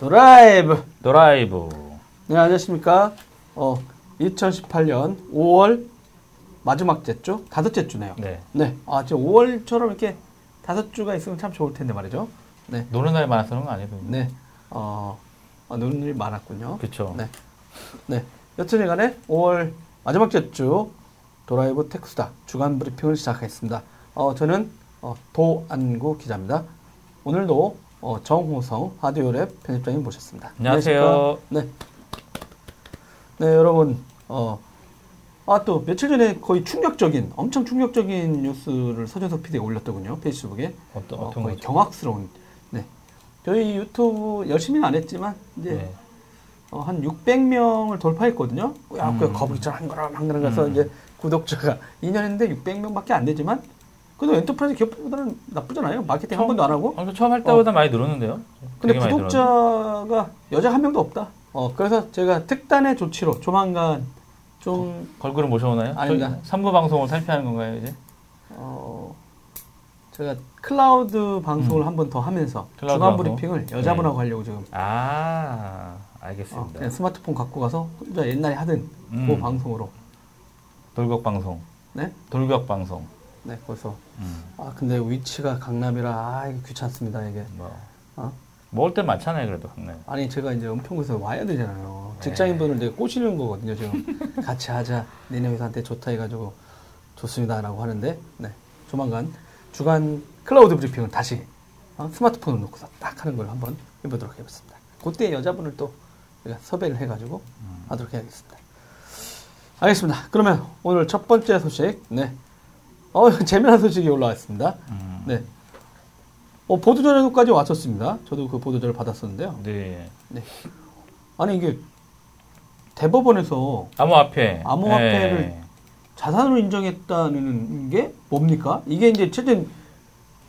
드라이브. 드라이브. 네, 안녕하십니까. 어, 2018년 5월 마지막 째주? 다섯째 주네요. 네. 네. 아, 지금 5월처럼 이렇게 다섯 주가 있으면 참 좋을 텐데 말이죠. 네. 노는 날이 많아서 그런 거 아니에요? 네. 어, 아, 노는 일이 많았군요. 그쵸. 네. 네. 여튼 간에 5월 마지막 째주 드라이브 테크수다 주간 브리핑을 시작하겠습니다. 어, 저는 어, 도안구 기자입니다. 오늘도 어, 정호성 하디오랩 편집장님 모셨습니다. 안녕하세요. 네. 네, 여러분. 어, 아, 또 며칠 전에 거의 충격적인, 엄청 충격적인 뉴스를 서준석 PD가 올렸더군요. 페이스북에. 어떤, 어, 어떤 거의 거죠? 경악스러운. 네. 저희 유튜브 열심히는 안 했지만, 이제 네. 어, 한 600명을 돌파했거든요. 야, 그 음. 거북이처럼 한 거라 막 늘어가서 음. 이제 구독자가 2년 했는데 600명밖에 안 되지만, 그래도 엔터프라이즈 기업보다는 나쁘잖아요. 마케팅 한 처음- 번도 안 하고. 아, 처음 할 때보다 많이 늘었는데요? 근데. 구독자가 여자 한 명도 없다. 어, 그래서 제가 특단의 조치로 조만간 좀, 걸그룹 모셔오나요? 아닙니다. 삼부 방송을 탈피하는 건가요, 이제? 어, 제가 클라우드 방송을 한번 더 하면서 음. 방송? 브리핑을 여자분하고 네. 하려고 지금 아, 어, 알겠습니다. 그냥 스마트폰 갖고 가서 혼자 옛날에 하던 음. 그 방송으로. 돌격 방송. 네? 돌격 방송. 네, 그래서 음. 아 근데 위치가 강남이라 아 이게 귀찮습니다 이게 뭐. 어? 먹을 때 많잖아요, 그래도 강남. 아니 제가 이제 은평구에서 와야 되잖아요 네. 직장인분을 내가 꼬시는 거거든요 지금 같이 하자 니네 회사한테 좋다 해가지고 좋습니다 라고 하는데 네 조만간 주간 클라우드 브리핑을 다시 어, 스마트폰을 놓고서 딱 하는 걸 한번 해보도록 하겠습니다 그때 여자분을 또 섭외를 해가지고 음. 하도록 해야겠습니다 알겠습니다 그러면 오늘 첫 번째 소식 네 어, 재미난 소식이 올라왔습니다 음. 네. 어, 보도자료까지 왔었습니다. 저도 그 보도자료 받았었는데요. 네. 네. 아니, 이게 대법원에서 암호화폐. 암호화폐를 네. 자산으로 인정했다는 게 뭡니까? 이게 이제 어쨌든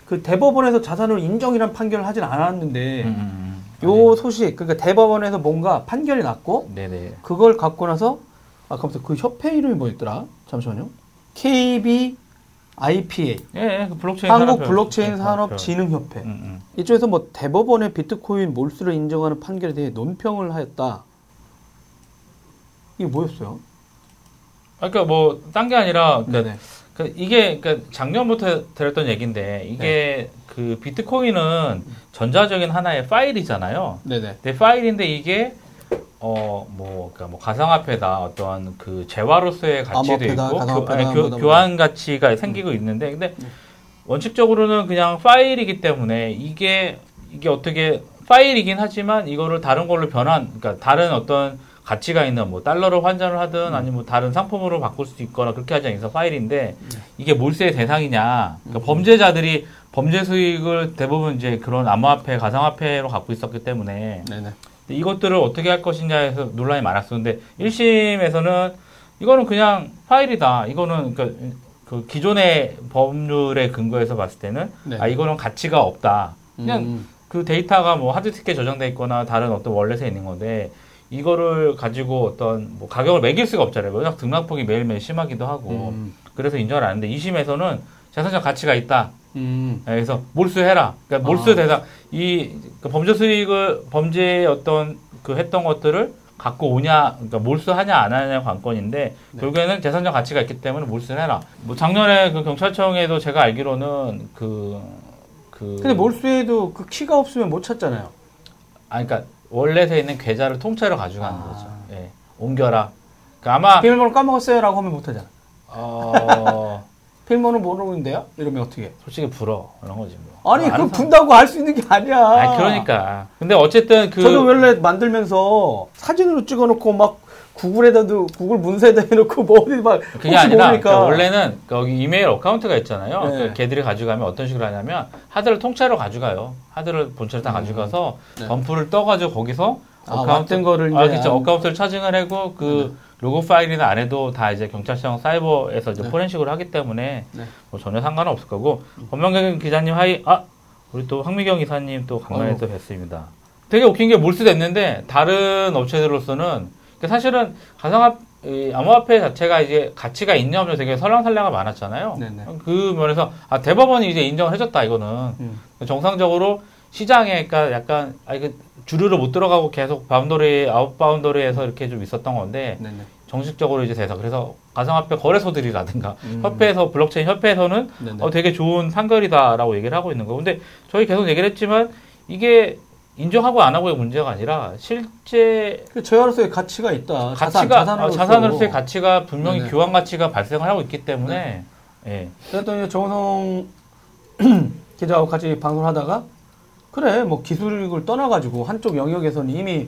그 대법원에서 자산으로 인정이란 판결을 하진 않았는데 음, 음, 음. 요 소식, 그러니까 대법원에서 뭔가 판결이 났고 네네. 그걸 갖고 나서 아, 깜짝 그 협회 이름이 뭐였더라? 잠시만요. KBIPA 예, 예, 그 블록체인 한국 산업협- 블록체인 그- 산업진흥협회 음, 음. 이쪽에서 뭐 대법원의 비트코인 몰수를 인정하는 판결에 대해 논평을 하였다. 이게 뭐였어요? 아, 그러니까 뭐 딴 게 아니라 그러니까 네네. 그 이게 그러니까 작년부터 들었던 얘기인데 이게 그 비트코인은 전자적인 하나의 파일이잖아요. 네네. 내 파일인데 이게 어 뭐 그러니까 뭐 가상화폐다 어떤 그 재화로서의 가치도 있고 가상화폐다, 아니, 교, 뭐다, 뭐다. 교환 가치가 생기고 있는데 근데 네. 원칙적으로는 그냥 파일이기 때문에 이게 이게 어떻게 파일이긴 하지만 이거를 다른 걸로 변환 그러니까 다른 어떤 가치가 있는 뭐 달러로 환전을 하든 아니면 뭐 다른 상품으로 바꿀 수도 있거나 그렇게 하지 않아서 파일인데 이게 몰수의 대상이냐 그러니까 범죄자들이 범죄 수익을 대부분 이제 그런 암호화폐 가상화폐로 갖고 있었기 때문에 네네. 이것들을 어떻게 할 것이냐에서 논란이 많았었는데 1심에서는 이거는 그냥 파일이다. 이거는 그러니까 그 기존의 법률에 근거해서 봤을 때는 네. 아 이거는 가치가 없다. 그냥 음, 그 데이터가 뭐 하드디스크에 저장돼 있거나 다른 어떤 월렛에 있는 건데 이거를 가지고 어떤 뭐 가격을 매길 수가 없잖아요. 워낙 등락폭이 매일매일 심하기도 하고 음, 그래서 인정을 안 했는데 2심에서는 자산적 가치가 있다. 음, 네, 그래서 몰수해라. 그러니까 몰수 아. 대상 이그 범죄 수익을 범죄의 어떤 그 했던 것들을 갖고 오냐, 그러니까 몰수하냐 안 하냐 관건인데 네. 결국에는 재산적 가치가 있기 때문에 몰수를 해라. 뭐 작년에 그 경찰청에도 제가 알기로는 그 그. 근데 몰수에도 그 키가 없으면 못 찾잖아요. 아, 그러니까 원래에 있는 계좌를 통째로 가져가는 아. 거죠. 예, 옮겨라. 그러니까 아마 비밀번호 까먹었어요라고 하면 못 하잖아. 어 비밀번호 모르는데요? 이러면 어떻게? 해? 솔직히 불어 그런 거지 뭐. 아니, 뭐그 분다고 알수 있는 게 아니야. 아, 그러니까. 근데 어쨌든 그 저도 원래 만들면서 사진으로 찍어놓고 막 구글에다도 구글 문서에다 해놓고 뭐 어디 막 그게 아니라. 그러니까 원래는 거기 이메일 어카운트가 있잖아요. 네. 그 걔들이 가져가면 어떤 식으로 하냐면 하드를 통째로 가져가요. 하드를 본체를 다 가져가서 네. 덤프를 떠가지고 거기서 아, 왔던 거를 아, 그렇죠. 안- account를 차징을 하고 그 로고 파일이나 안에도 다 이제 경찰청 사이버에서 이제 네. 포렌식을 하기 때문에 네. 뭐 전혀 상관은 없을 거고 권명경 기자님 hi 아 우리 또 황미경 이사님 또 아이고. 또 뵀습니다. 되게 웃긴 게 몰수됐는데 다른 업체들로서는 사실은 가상화 이 암호화폐 자체가 이제 가치가 있냐 없냐 되게 설왕설래가 많았잖아요. 네네. 그 면에서 아 대법원이 이제 인정을 해줬다 이거는 음. 정상적으로 시장에 그러니까 약간 아 이거 주류로 못 들어가고 계속 boundary out boundary에서 이렇게 좀 있었던 건데 네네. 정식적으로 이제 돼서 그래서 가상화폐 거래소들이라든가 음. 협회에서 블록체인 협회에서는 네네. 어, 되게 좋은 판결이다라고 얘기를 하고 있는 거. 근데 저희 계속 얘기를 했지만 이게 인정하고 안 하고의 문제가 아니라 실제 그 재화로서의 가치가 있다. 자산, 가치가 자산으로서. 어, 자산으로서 의 가치가 분명히 네네. 교환 가치가 발생을 하고 있기 때문에 예. 그랬더니 정성 기자하고 같이 방송하다가 그래 뭐 기술을 떠나가지고 한쪽 영역에서는 이미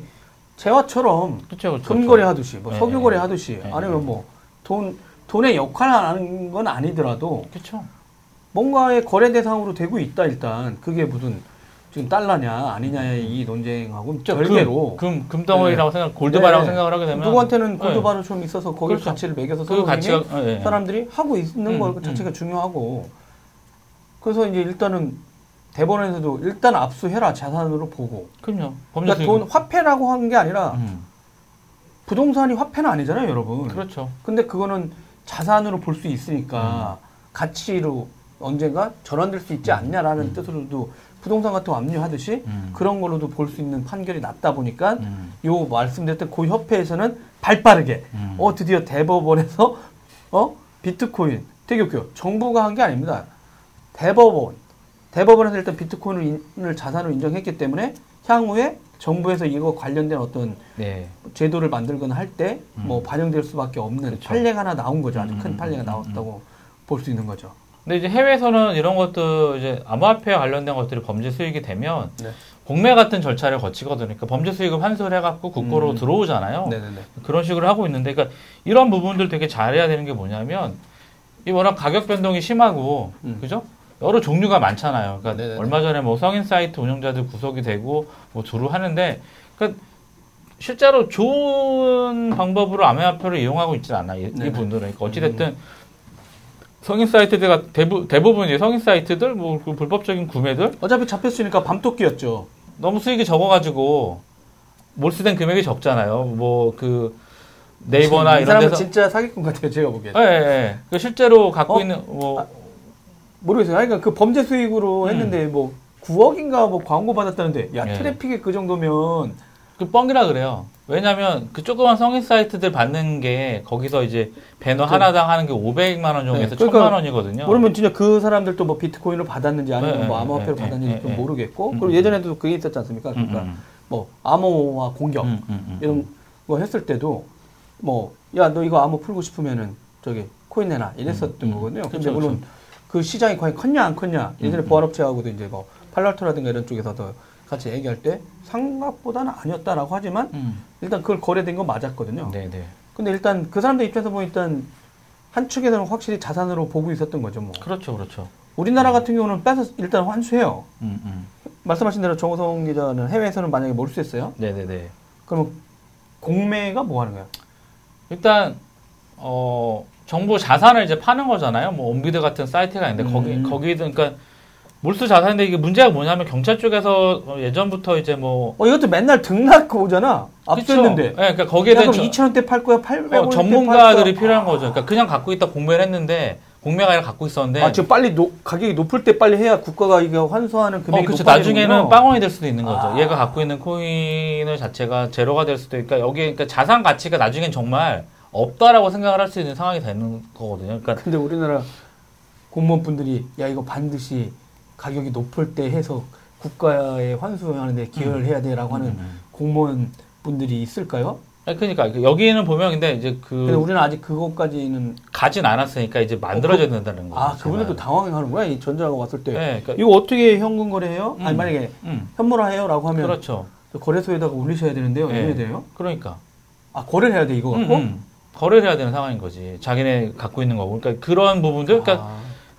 재화처럼 그렇죠, 그렇죠. 금거래 하듯이 뭐 네, 석유거래 네. 하듯이 네, 아니면 뭐 돈 돈의 역할을 하는 건 아니더라도 그렇죠. 뭔가의 거래 대상으로 되고 있다 일단 그게 무슨 지금 달러냐 아니냐의 이 논쟁하고 별개로 금, 금 덩어리라고 생각, 골드바라고 네. 생각을 하게 되면 누구한테는 네. 골드바를 좀 있어서 거기에 그렇죠. 가치를 매겨서 그 가치가. 사람들이 하고 있는 음, 거 음. 자체가 중요하고 그래서 이제 일단은 대법원에서도 일단 압수해라 자산으로 보고 그럼요. 그러니까. 돈 화폐라고 한 게 아니라 음, 부동산이 화폐는 아니잖아요 여러분 그렇죠. 근데 그거는 자산으로 볼 수 있으니까 음. 가치로 언젠가 전환될 수 있지 않냐라는 뜻으로도 부동산 같은 거 압류하듯이 음. 그런 걸로도 볼 수 있는 판결이 났다 보니까 음, 요 말씀드렸던 그 협회에서는 발빠르게 음. 어 드디어 대법원에서 어 비트코인 되게 웃겨요 정부가 한 게 아닙니다 대법원 대법원에서 일단 비트코인을 자산으로 인정했기 때문에 향후에 정부에서 이거 관련된 어떤 네. 제도를 만들거나 할 때뭐 음. 반영될 수밖에 없는 그쵸. 판례가 하나 나온 거죠 아주 음, 큰 음, 판례가 음, 나왔다고 볼수 있는 거죠 근데 이제 해외에서는 이런 것도 이제 암호화폐와 관련된 것들이 범죄 수익이 되면 네. 공매 같은 절차를 거치거든요. 그러니까 범죄 수익을 환수를 해갖고 국고로 음. 들어오잖아요. 네네네 그런 식으로 하고 있는데, 그러니까 이런 부분들 되게 잘해야 되는 게 뭐냐면 이 워낙 가격 변동이 심하고, 음. 그죠? 여러 종류가 많잖아요. 그러니까 네네네. 얼마 전에 뭐 성인 사이트 운영자들 구속이 되고 뭐 주로 하는데, 그러니까 실제로 좋은 방법으로 암호화폐를 이용하고 있지 않아 이, 네네. 이분들은. 그러니까 어찌됐든 성인 사이트들가 대부, 대부분 이제 성인 사이트들 뭐 그 불법적인 구매들 어차피 잡혔으니까 밤토끼였죠 너무 수익이 적어가지고 몰수된 금액이 적잖아요. 뭐그 네이버나 이 이런 데서 진짜 사기꾼 같아요 제가 보기엔 예, 예, 예. 그 실제로 갖고 어? 있는 뭐 모르겠어요. 그러니까 그 범죄 수익으로 음. 했는데 뭐 9억인가 뭐 광고 받았다는데 야 예. 트래픽이 그 정도면 그 뻥이라 그래요. 왜냐하면 그 조그만 성인 사이트들 받는 게 거기서 이제 배너 하나당 하는 게 500만 원 정도에서 네, 그러니까 1000만 원이거든요. 모르면 진짜 그 사람들도 뭐 비트코인을 받았는지 아니면 네, 뭐 네, 암호화폐를 네, 받았는지 네, 좀 네. 모르겠고 음, 그리고 음. 예전에도 그게 있었지 않습니까? 음, 그러니까 음, 뭐 암호화 공격. 이런 거 했을 때도 뭐 야 너 이거 암호 풀고 싶으면은 저기 코인 내놔 이랬었던. 거거든요. 근데 물론 그 시장이 과연 컸냐 안 컸냐 예전에 음, 음. 보안업체하고도 이제 뭐 팔랄토라든가 이런 쪽에서도 같이 얘기할 때 생각보다는 아니었다라고 하지만 음. 일단 그걸 거래된 건 맞았거든요. 네, 네. 근데 일단 그 사람들 입장에서 보면 일단 한 측에서는 확실히 자산으로 보고 있었던 거죠. 뭐 그렇죠, 그렇죠. 우리나라 같은 경우는 빼서 일단 환수해요. 음, 음. 말씀하신 대로 정우성 기자는 해외에서는 만약에 몰수했어요. 네, 네, 네. 그러면 공매가 뭐 하는 거야? 일단 어 정부 자산을 이제 파는 거잖아요. 뭐 온비드 같은 사이트가 있는데 거기 음. 거기든 그러니까 몰수 자산인데 이게 문제가 뭐냐면 경찰 쪽에서 어, 예전부터 이제 뭐 어 이것도 맨날 등락고 오잖아. 압수했는데. 그쵸? 네, 그러니까 거기에 야, 대한 그럼 2천 원대 팔 거야? 800원 어, 전문가들이 필요한 거죠. 그러니까 그냥 갖고 있다 공매를 했는데 공매가 아니라 갖고 있었는데 아, 지금 빨리 노, 가격이 높을 때 빨리 해야 국가가 이거 환수하는 금액이 어, 그렇죠. 나중에는 빵원이 될 수도 있는 거죠. 아. 얘가 갖고 있는 코인을 자체가 제로가 될 수도 있고, 여기 그러니까 자산 가치가 나중엔 정말 없다라고 생각을 할 수 있는 상황이 되는 거거든요. 그러니까 근데 우리나라 공무원분들이 야 이거 반드시 가격이 높을 때 해서 국가에 환수하는데 기여를 해야 돼라고 하는 음. 공무원 분들이 있을까요? 아니, 그러니까 여기는 보면 근데 이제 근데 그 우리는 아직 그것까지는 가진 않았으니까 이제 만들어져야 된다는 거죠. 아 그분들도 당황하는구나 이 전자가 왔을 때 네, 그러니까, 이거 어떻게 현금 거래해요? 아니 음. 만약에 음, 현물화해요라고 하면 그렇죠. 거래소에다가 올리셔야 되는데요. 네. 이래 돼요? 그러니까 아 거래를 해야 돼 이거 음, 갖고? 음. 거래를 해야 되는 상황인 거지. 자기네 갖고 있는 거고. 그러니까 그런 부분들, 그러니까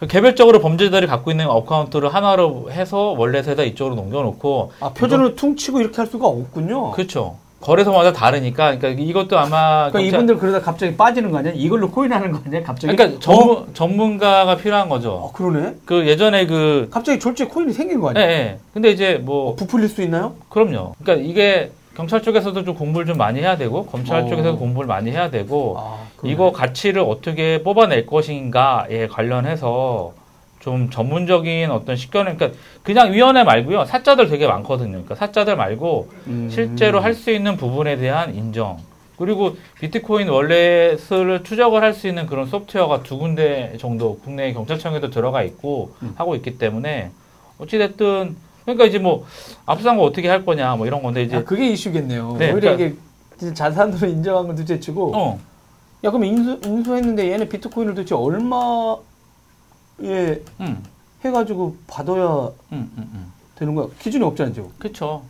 아, 개별적으로 범죄자들이 갖고 있는 account를 하나로 해서 원래에다 이쪽으로 넘겨놓고 아, 표준으로 퉁치고 이렇게 할 수가 없군요. 그렇죠. 거래소마다 다르니까 그러니까 이것도 아마 그러니까 경찰- 이분들 그러다 갑자기 빠지는 거 아니야? 이걸로 코인하는 거 아니야? 갑자기? 그러니까 어? 전문 전문가가 필요한 거죠. 어, 그러네. 그 예전에 그 갑자기 졸지에 코인이 생긴 거 예, 아니야? 예. 근데 이제 어, 뭐 부풀릴 수 있나요? 그럼요. 그러니까 이게 경찰 쪽에서도 좀 공부를 좀 많이 해야 되고 검찰 어. 쪽에서도 공부를 많이 해야 되고 아. 이거 가치를 어떻게 뽑아낼 것인가에 관련해서 좀 전문적인 어떤 식견을 그러니까 그냥 위원회 말고요 사자들 되게 많거든요. 그러니까 사자들 말고 음. 실제로 할 수 있는 부분에 대한 인정 그리고 비트코인 월렛을 추적을 할 수 있는 그런 소프트웨어가 두 군데 정도 국내 경찰청에도 들어가 있고 음. 하고 있기 때문에 어찌 됐든 그러니까 이제 뭐 앞선 거 어떻게 할 거냐 뭐 이런 건데 이제 아, 그게 이슈겠네요. 네, 오히려 그러니까- 이게 자산으로 인정한 건 둘째치고 어 야 그럼 인수, 인수했는데 얘네 비트코인을 도대체 얼마에 음, 해가지고 받아야 음, 음, 음. 되는 거야? 기준이 없잖아요. 그쵸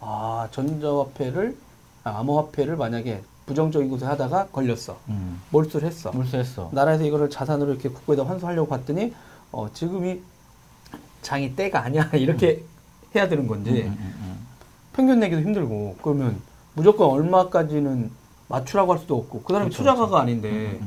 아 전자화폐를 아, 암호화폐를 만약에 부정적인 곳에 하다가 걸렸어. 음. 몰수를 했어. 물수했어 나라에서 이거를 자산으로 이렇게 국고에다 환수하려고 봤더니 어, 지금이 장이 때가 아니야 이렇게 해야 되는 건지 음, 음, 음. 평균 내기도 힘들고 그러면 무조건 얼마까지는 맞추라고 할 수도 없고 그 사람이 그렇죠, 투자가가 그렇죠. 아닌데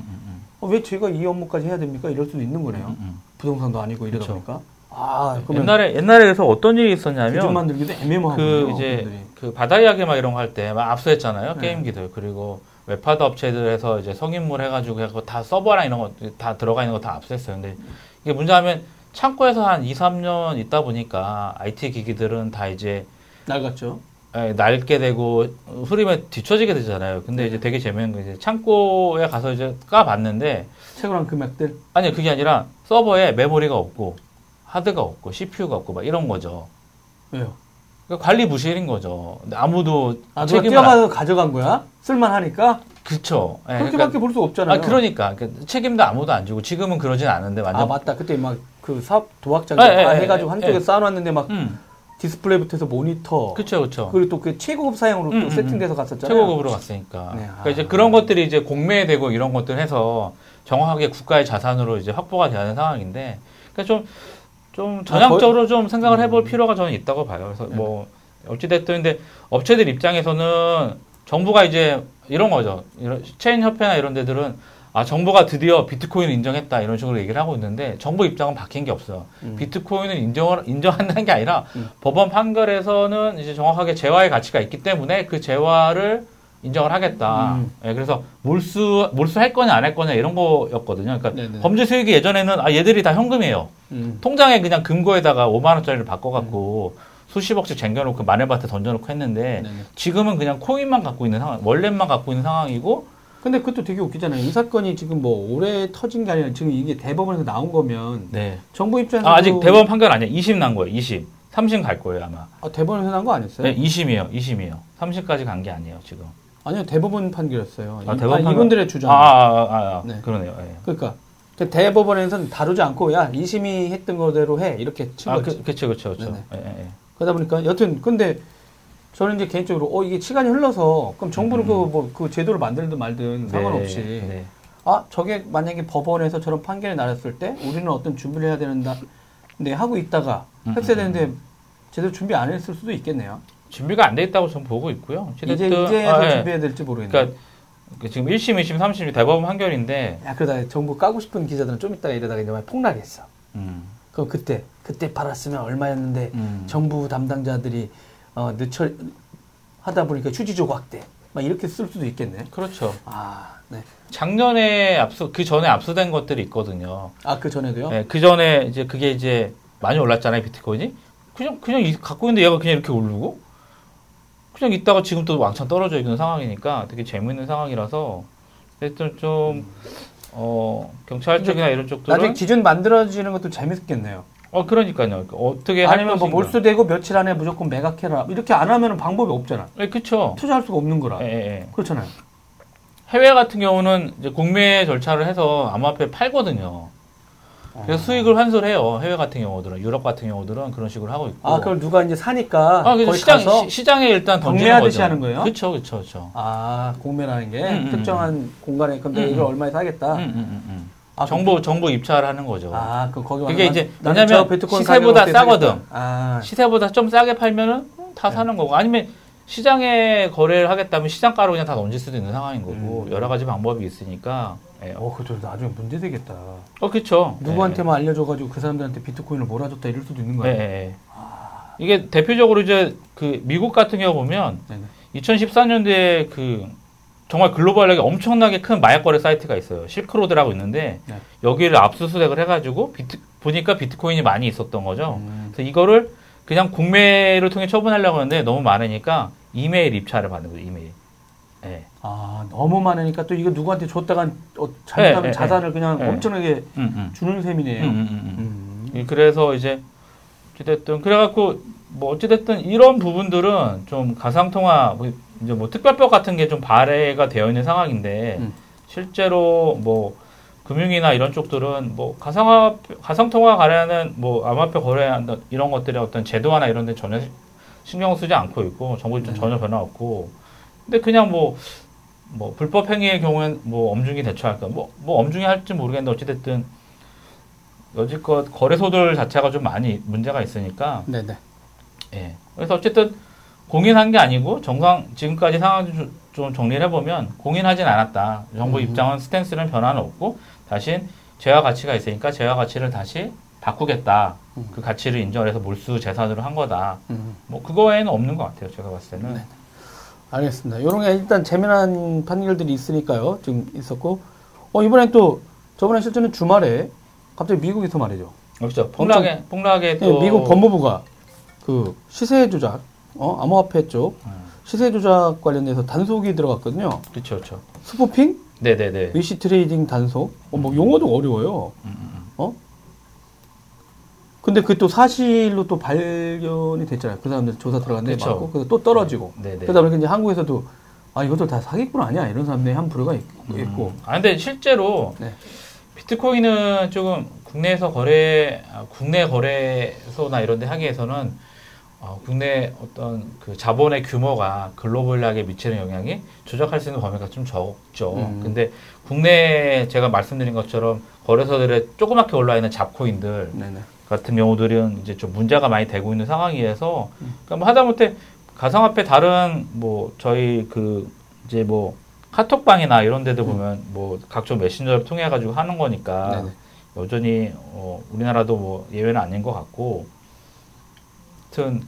어, 왜 제가 이 업무까지 해야 됩니까? 이럴 수도 있는 음, 거네요. 부동산도 아니고 이러다 그렇죠. 보니까 아 옛날에 옛날에 그래서 어떤 일이 있었냐면 만들기도 애매모하고 그 이제 그 바다 이야기 막 이런 거 할 때 막 압수했잖아요 네. 게임기들 그리고 웹하드 업체들에서 이제 성인물 해가지고 해서 다 서버랑 이런 거 다 들어가 있는 거 다 압수했어요. 근데 이게 문제하면 창고에서 한 2, 3년 있다 보니까 IT 기기들은 다 이제 낡았죠. 에, 낡게 되고 흐름에 뒤처지게 되잖아요. 근데 네. 이제 되게 재밌는 게 이제 창고에 가서 이제 까봤는데 최근한 금액들 아니 그게 아니라 서버에 메모리가 없고 하드가 없고 CPU가 없고 막 이런 거죠. 왜요? 그러니까 관리 부실인 거죠. 아무도 아 책임을 뛰어가서 가져간 거야? 쓸만하니까 그쵸. 예, 그렇게밖에 그러니까, 볼수 없잖아요. 아, 그러니까. 그러니까 책임도 아무도 안 지고 지금은 그러진 않은데 완전. 아 맞다 그때 막 그 사업 도박장 예, 다 예, 해가지고 예, 한쪽에 예. 쌓아놨는데 막 음, 디스플레이부터 해서 모니터 그쵸, 그쵸. 그리고 또 그 최고급 사양으로 음, 또 음, 세팅돼서 갔었잖아요. 최고급으로 갔으니까. 네, 그러니까 아. 이제 그런 것들이 이제 공매되고 이런 것들 해서 정확하게 국가의 자산으로 이제 확보가 되는 상황인데, 그러니까 좀, 좀 전향적으로 좀 생각을 해볼 음. 필요가 저는 있다고 봐요. 그래서 네. 뭐, 어찌 됐든 근데 업체들 입장에서는 정부가 이제 이런 거죠. 이런 체인 협회나 이런 데들은 아, 정부가 드디어 비트코인을 인정했다 이런 식으로 얘기를 하고 있는데 정부 입장은 바뀐 게 없어요. 음. 비트코인을 인정을 인정한다는 게 아니라 음. 법원 판결에서는 이제 정확하게 재화의 가치가 있기 때문에 그 재화를 인정을 하겠다. 음. 예, 그래서 몰수 몰수할 거냐 안 할 거냐 이런 거였거든요. 그러니까 네네. 범죄 수익이 예전에는 아 얘들이 다 현금이에요. 음. 통장에 그냥 금고에다가 5만 원짜리를 바꿔 갖고 수십억씩 쟁겨놓고 마늘밭에 던져놓고 했는데 네네. 지금은 그냥 코인만 갖고 있는 상황, 월렛만 갖고 있는 상황이고 근데 그것도 되게 웃기잖아요. 이 사건이 지금 뭐 올해 터진 게 아니라 지금 이게 대법원에서 나온 거면 네. 정부 입장에서 아, 아직 대법원 판결 아니야. 2심 난 거예요. 2심. 3심 갈 거예요 아마. 아, 대법원에서 난 거 아니었어요? 네, 2심이에요. 2심이에요. 3심까지 간 게 아니에요 지금. 아니요 대법원 판결이었어요. 아, 이- 대법원 판결- 이분들의 주장. 아, 아, 아, 아, 네. 그러네요. 예. 그러니까 그 대법원에서는 다루지 않고 야 이심이 했던 거대로 해 이렇게 친 아, 거지. 그, 그쵸, 그쵸. 네네. 예, 예, 예. 그러다 보니까 여튼 근데 저는 이제 개인적으로 어 이게 시간이 흘러서 그럼 정부는 음. 그뭐 그 제도를 만들든 말든 상관없이 네, 네. 아 저게 만약에 법원에서 저런 판결이 나왔을 때 우리는 어떤 준비를 해야 되는다 네 하고 있다가 음, 했어야 음, 되는데 제대로 준비 안 했을 수도 있겠네요. 준비가 안 돼 있다고 저는 보고 있고요. 이제 이제 아, 예. 준비해야 될지 모르겠네요. 그러니까 그 지금 1심, 2심, 3심 대법원 판결인데 야 그러다 정부 까고 싶은 기자들은 좀 이따가 이러다가 이제 막 폭락했어. 음, 그럼 그때 그때 팔았으면 얼마였는데 음. 정부 담당자들이 어, 늦춰 하다 보니까 휴지 조각대 막 이렇게 쓸 수도 있겠네. 그렇죠. 아, 네. 작년에 압수 그 전에 압수된 것들이 있거든요. 아, 그 전에도요? 예, 그 전에 이제 그게 이제 많이 올랐잖아요 비트코인이. 그냥 그냥 이- 갖고 있는데 얘가 그냥 이렇게 오르고 그냥 있다가 지금 또 왕창 떨어져 있는 상황이니까 되게 재밌는 상황이라서 일단 좀 어, 경찰 쪽이나 이런 나중에 쪽들은 기준 만들어지는 것도 재밌겠네요. 어 그러니까요. 그러니까 어떻게 할 아니면 뭐. 몰수되고 며칠 안에 무조건 매각해라. 이렇게 안 하면 방법이 없잖아. 예, 그렇죠. 투자할 수가 없는 거라. 예, 예, 예. 그렇잖아요. 해외 같은 경우는 이제 공매 절차를 해서 암호화폐 팔거든요. 그래서 수익을 환수를 해요. 해외 같은 경우들은 유럽 같은 경우들은 그런 식으로 하고 있고. 아, 그걸 누가 이제 사니까 아, 그래서 시장 가서 시, 장에 일단 던지는 거죠. 하는 거예요? 그렇죠, 그렇죠, 그렇죠. 아, 공매라는 게 음, 음, 특정한 공간에 근데 음, 이걸 음. 얼마에 사겠다. 음, 음, 음, 음. 아, 정보 정보 입찰하는 거죠. 아, 그 거기 그게 이제 왜냐면 시세보다 싸거든. 아, 시세보다 좀 싸게 팔면은 음, 다 네. 사는 거고 아니면 시장에 거래를 하겠다면 시장가로 그냥 다 던질 수도 있는 상황인 거고 음. 여러 가지 방법이 있으니까. 예. 어, 그저 나중에 문제 되겠다. 어, 그렇죠. 누구한테만 알려줘가지고 그 사람들한테 비트코인을 몰아줬다 이럴 수도 있는 예, 거야. 예, 예. 이게 대표적으로 이제 그 미국 같은 경우 보면 네네. 2014년도에 그 정말 글로벌하게 엄청나게 큰 마약 거래 사이트가 있어요. 실크로드라고 있는데 네. 여기를 압수수색을 해가지고 비트 보니까 비트코인이 많이 있었던 거죠. 음. 그래서 이거를 그냥 국매를 통해 처분하려고 하는데 너무 많으니까 이메일 입찰을 받는 거예요. 이메일. 예. 아 너무 많으니까 또 이거 누구한테 줬다간 어, 잘못하면 예, 예, 자산을 그냥 예. 엄청나게 음, 음. 주는 셈이네요. 음, 음, 음, 음. 음. 예, 그래서 이제 어찌됐든 그래갖고 뭐 어찌됐든 이런 부분들은 좀 가상통화 뭐 이제 뭐 특별법 같은 게 좀 발해가 되어 있는 상황인데 음. 실제로 뭐 금융이나 이런 쪽들은 뭐 가상화 가상통화 거래하는 뭐 암호화폐 거래하는 이런 것들의 어떤 제도화나 이런 데 전혀 신경 쓰지 않고 있고 정부 입장 네. 전혀 변화 없고 근데 그냥 뭐 뭐 불법 행위의 경우엔 뭐 엄중히 대처할까 뭐 뭐 엄중히 할지 모르겠는데 어찌됐든 여지껏 거래소들 자체가 좀 많이 문제가 있으니까 네네. 예. 그래서 어쨌든 공인한 게 아니고 정상 지금까지 상황 좀, 좀 정리를 해보면 공인하진 않았다. 정부 음. 입장은 스탠스는 변화는 없고 대신 제화 가치가 있으니까 제화 가치를 다시 바꾸겠다. 음. 그 가치를 인정을 해서 몰수 재산으로 한 거다. 음. 뭐 그거 외에는 없는 것 같아요. 제가 봤을 때는. 네. 알겠습니다. 이런 게 일단 재미난 판결들이 있으니까요. 지금 있었고, 어 이번엔 또 저번에 실제는 주말에 갑자기 미국에서 말이죠. 그렇죠. 폭락에 폭락에 네, 또 미국 법무부가 그 시세 조작, 어 암호화폐 쪽 음, 시세 조작 관련돼서 단속이 들어갔거든요. 그렇죠, 그렇죠. spoofing, 네네네. wash trading 단속, 어, 뭐 용어도 어려워요. 음, 음, 어? 근데 그또 사실로 또 발견이 됐잖아요. 그 사람들 조사 들어갔는데 그쵸. 맞고 그래서 또 떨어지고. 음. 네네. 그러다 보니까 이제 한국에서도 아 이것도 다 사기꾼 아니야 이런 사람들이 한 부류가 있, 고아 근데 실제로 네. 비트코인은 조금 국내에서 거래 아, 국내 거래소나 이런 데 하기에서는 어, 국내 어떤 그 자본의 규모가 글로벌하게 미치는 영향이 조작할 수 있는 범위가 좀 적죠. 음. 근데 국내 제가 말씀드린 것처럼 거래소들에 조그맣게 올라 있는 잡코인들 네네. 같은 경우들은 이제 좀 문제가 많이 되고 있는 상황이어서 음. 그러니까 뭐 하다못해 가상화폐 다른 뭐 저희 그 이제 뭐 카톡방이나 이런 데도 보면 뭐 각종 메신저를 통해 가지고 하는 거니까 음. 네네. 여전히 어 우리나라도 뭐 예외는 아닌 것 같고 하여튼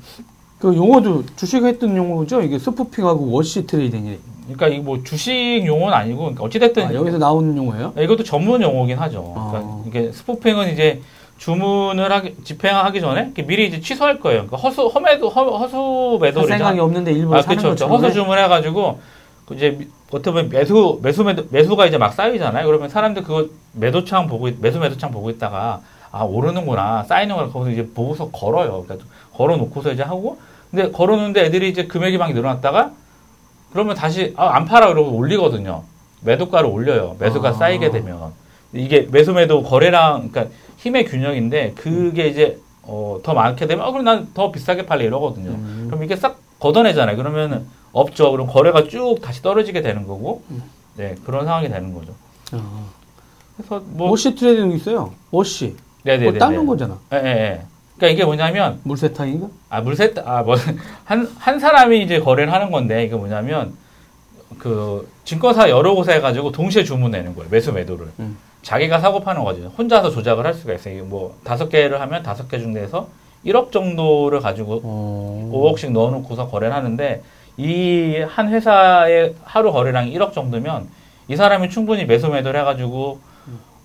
그 용어도 주식 했던 용어죠. 이게 spoofing하고 wash trading이. 그러니까 이뭐 주식 용어는 아니고 그러니까 어찌 됐든 아, 여기서 나오는 용어예요? 이것도 전문 용어긴 하죠. 아. 그러니까 이게 spoofing은 이제 주문을 하기 집행하기 전에 미리 이제 취소할 거예요. 그러니까 허수 험매도 허, 허수 할 매도를 생각이 없는데 일부러 아, 사는 그렇죠. 허수 주문해가지고 그 이제 미- 어떻게 보면 매수 매수 매도, 매수가 이제 막 쌓이잖아요. 그러면 사람들 그거 매도창 보고 있- 매수 매도창 보고 있다가 아 오르는구나 쌓이는구나 거기서 이제 보고서 걸어요. 그러니까 걸어놓고서 이제 하고 근데 걸어놓는데 애들이 이제 금액이 막 늘어났다가 그러면 다시 아, 안 팔아 그러고 올리거든요. 매도가를 올려요. 매수가 아. 쌓이게 되면 이게 매수 매도 거래량 그러니까 힘의 균형인데 그게 이제 어, 더 많게 되면 아 그럼 난 더 비싸게 팔래 이러거든요. 음. 그럼 이게 싹 걷어내잖아요. 그러면은 없죠. 그럼 거래가 쭉 다시 떨어지게 되는 거고, 음. 네 그런 상황이 되는 거죠. 어. 그래서 뭐, wash trading 있어요. wash. 네네네. 그거 닦는 거잖아. 예, 예, 예. 그러니까 이게 뭐냐면 물세탁인가? 아 물세 아뭐한 한 사람이 이제 거래를 하는 건데 이게 뭐냐면 그 증권사 여러 곳에 해가지고 동시에 주문내는 거예요. 매수 매도를. 음. 자기가 사고 파는 거죠. 혼자서 조작을 할 수가 있어요. 뭐 다섯 개를 하면 다섯 개 중에서 1억 정도를 가지고 어. 5억씩 넣어놓고서 거래를 하는데 이 한 회사의 하루 거래량이 1억 정도면 이 사람이 충분히 매수 매도를 해가지고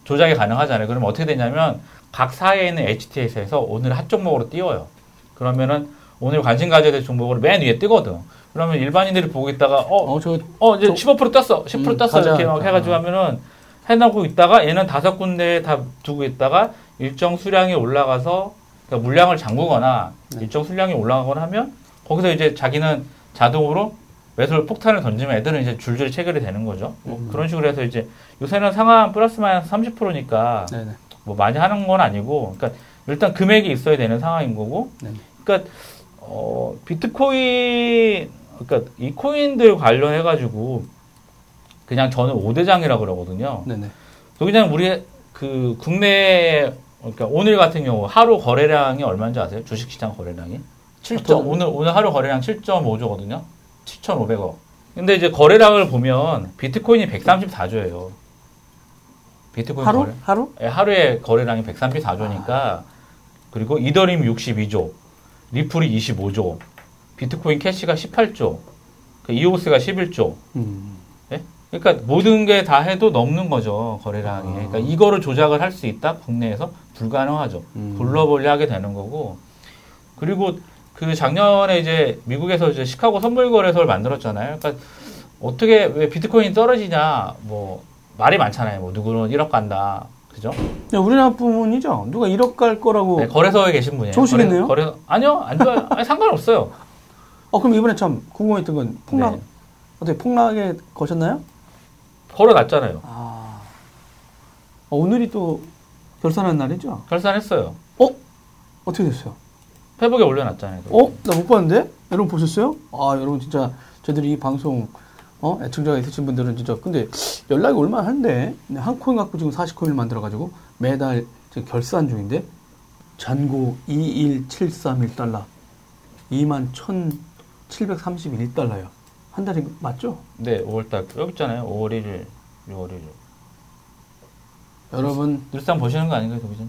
조작이 가능하잖아요. 그러면 어떻게 되냐면 각 사이에 있는 HTS에서 오늘 핫 종목으로 띄워요. 그러면은 오늘 관심 가져야 될 종목으로 맨 위에 뜨거든. 그러면 일반인들이 보고 있다가 어, 어, 저 어 이제 저- 15% 떴어, 10% 음, 떴어 가자. 이렇게 막 해가지고 아. 하면은 해놓고 있다가 얘는 다섯 군데에 다 두고 있다가 일정 수량이 올라가서 그러니까 물량을 잠그거나 네. 일정 수량이 올라가거나 하면 거기서 이제 자기는 자동으로 매수를 폭탄을 던지면 애들은 이제 줄줄이 체결이 되는 거죠. 뭐 음. 그런 식으로 해서 이제 요새는 상한 플러스 마이너스 30%니까 네네. 뭐 많이 하는 건 아니고, 그러니까 일단 금액이 있어야 되는 상황인 거고, 네. 그러니까 어, 비트코인, 그러니까 이 코인들 관련해 가지고 그냥 저는 5대장이라고 그러거든요. 네네. 또 그냥 우리 그 국내 그러니까 오늘 같은 경우 하루 거래량이 얼마인지 아세요? 주식시장 거래량이 7점 어떤- 오늘 오늘 하루 거래량 7.5조거든요. 7,500억. 근데 이제 거래량을 보면 비트코인이 134조예요. 비트코인 하루? 거래. 하루? 예, 하루에 거래량이 134조니까 그리고 이더리움 62조, 리플이 25조, 비트코인 캐시가 18조, 그 이오스가 11조. 음. 예? 그러니까 모든 게 다 해도 넘는 거죠 거래량이. 아. 그러니까 이거를 조작을 할 수 있다 국내에서 불가능하죠. 음. 불러벌리 하게 되는 거고. 그리고 그 작년에 이제 미국에서 이제 시카고 선물 거래소를 만들었잖아요. 그러니까 어떻게 왜 비트코인이 떨어지냐 뭐 말이 많잖아요. 뭐 누구는 1억 간다. 그죠? 야, 우리나라뿐이죠. 누가 1억 갈 거라고. 네, 거래소에 계신 분이에요. 좋으시겠네요? 거래, 거래- 아니요, 안 좋아요. 아니, 상관없어요. 어 그럼 이번에 참 궁금했던 건 폭락 네. 어떻게 폭락에 거셨나요? 걸어놨잖아요. 아 어, 오늘이 또 결산한 날이죠. 결산했어요. 어 어떻게 됐어요? 페북에 올려놨잖아요. 어? 나 못 봤는데? 여러분 보셨어요? 아, 여러분 진짜 저희들이 이 방송 어? 애청자가 있으신 분들은 진짜 근데 연락이 올만 한데 한 코인 갖고 지금 40코인을 만들어 가지고 매달 지금 결산 중인데 잔고 21731달러 21,731달러요. 한 달이 맞죠? 네, 5월달 여기 있잖아요. 5월 1일, 6월 1일. 여러분 늘상 보시는 거 아닌가요, 도기전?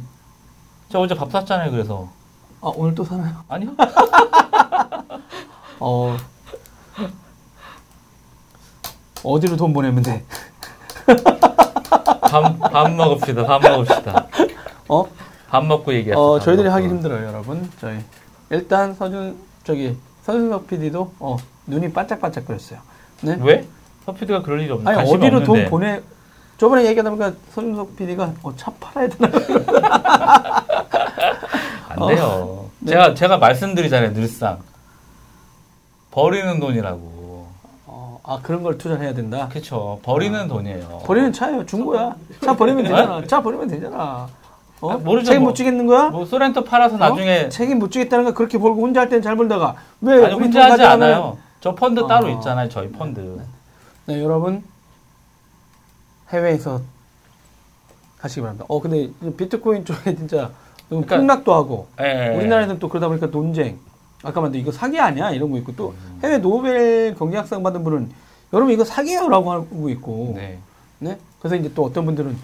저 어제 밥 샀잖아요. 그래서 아, 오늘 또 사나요? 아니요. 어 어디로 돈 보내면 돼? 밥, 밥 먹읍시다. 밥 먹읍시다. 어? 밥 먹고 얘기합시다. 어, 밥 저희들이. 하기 힘들어요, 여러분. 저희 일단 서준 저기 서준석 PD도 어, 눈이 반짝반짝거렸어요. 네? 왜? 서피드가 그럴 일이 없는 아니 어디로 없는데. 돈 보내? 저번에 얘기하다 보니까 서준석 PD가 어, 차 팔아야 되나? 안 돼요. 네. 제가 제가 말씀드리잖아요. 늘상 버리는 돈이라고. 어, 아 그런 걸 투자해야 된다. 그렇죠. 버리는 돈이에요. 버리는 차예요, 중고야. 차 버리면 되잖아. 차 버리면 되잖아. 어? 아, 모르죠, 책임 뭐. 못 지겠는 거야? 뭐 소렌토 팔아서 나중에 어? 책임 못 지겠다는 거 그렇게 벌고 혼자 할 때는 잘 벌다가 왜 아니 혼자 돈 하지 않아요. 저 펀드 어. 따로 있잖아요. 저희 펀드. 네, 여러분 해외에서 하시기 바랍니다. 어, 근데 비트코인 쪽에 진짜 너무 그러니까- 폭락도 하고 예, 예. 우리나라에서는 또 그러다 보니까 논쟁. 아까 말한 이거 사기 아니야 이런 거 있고 또 음. 해외 노벨 경제학상 받은 분은 여러분 이거 사기예요라고 하고 있고 네. 네. 그래서 이제 또 어떤 분들은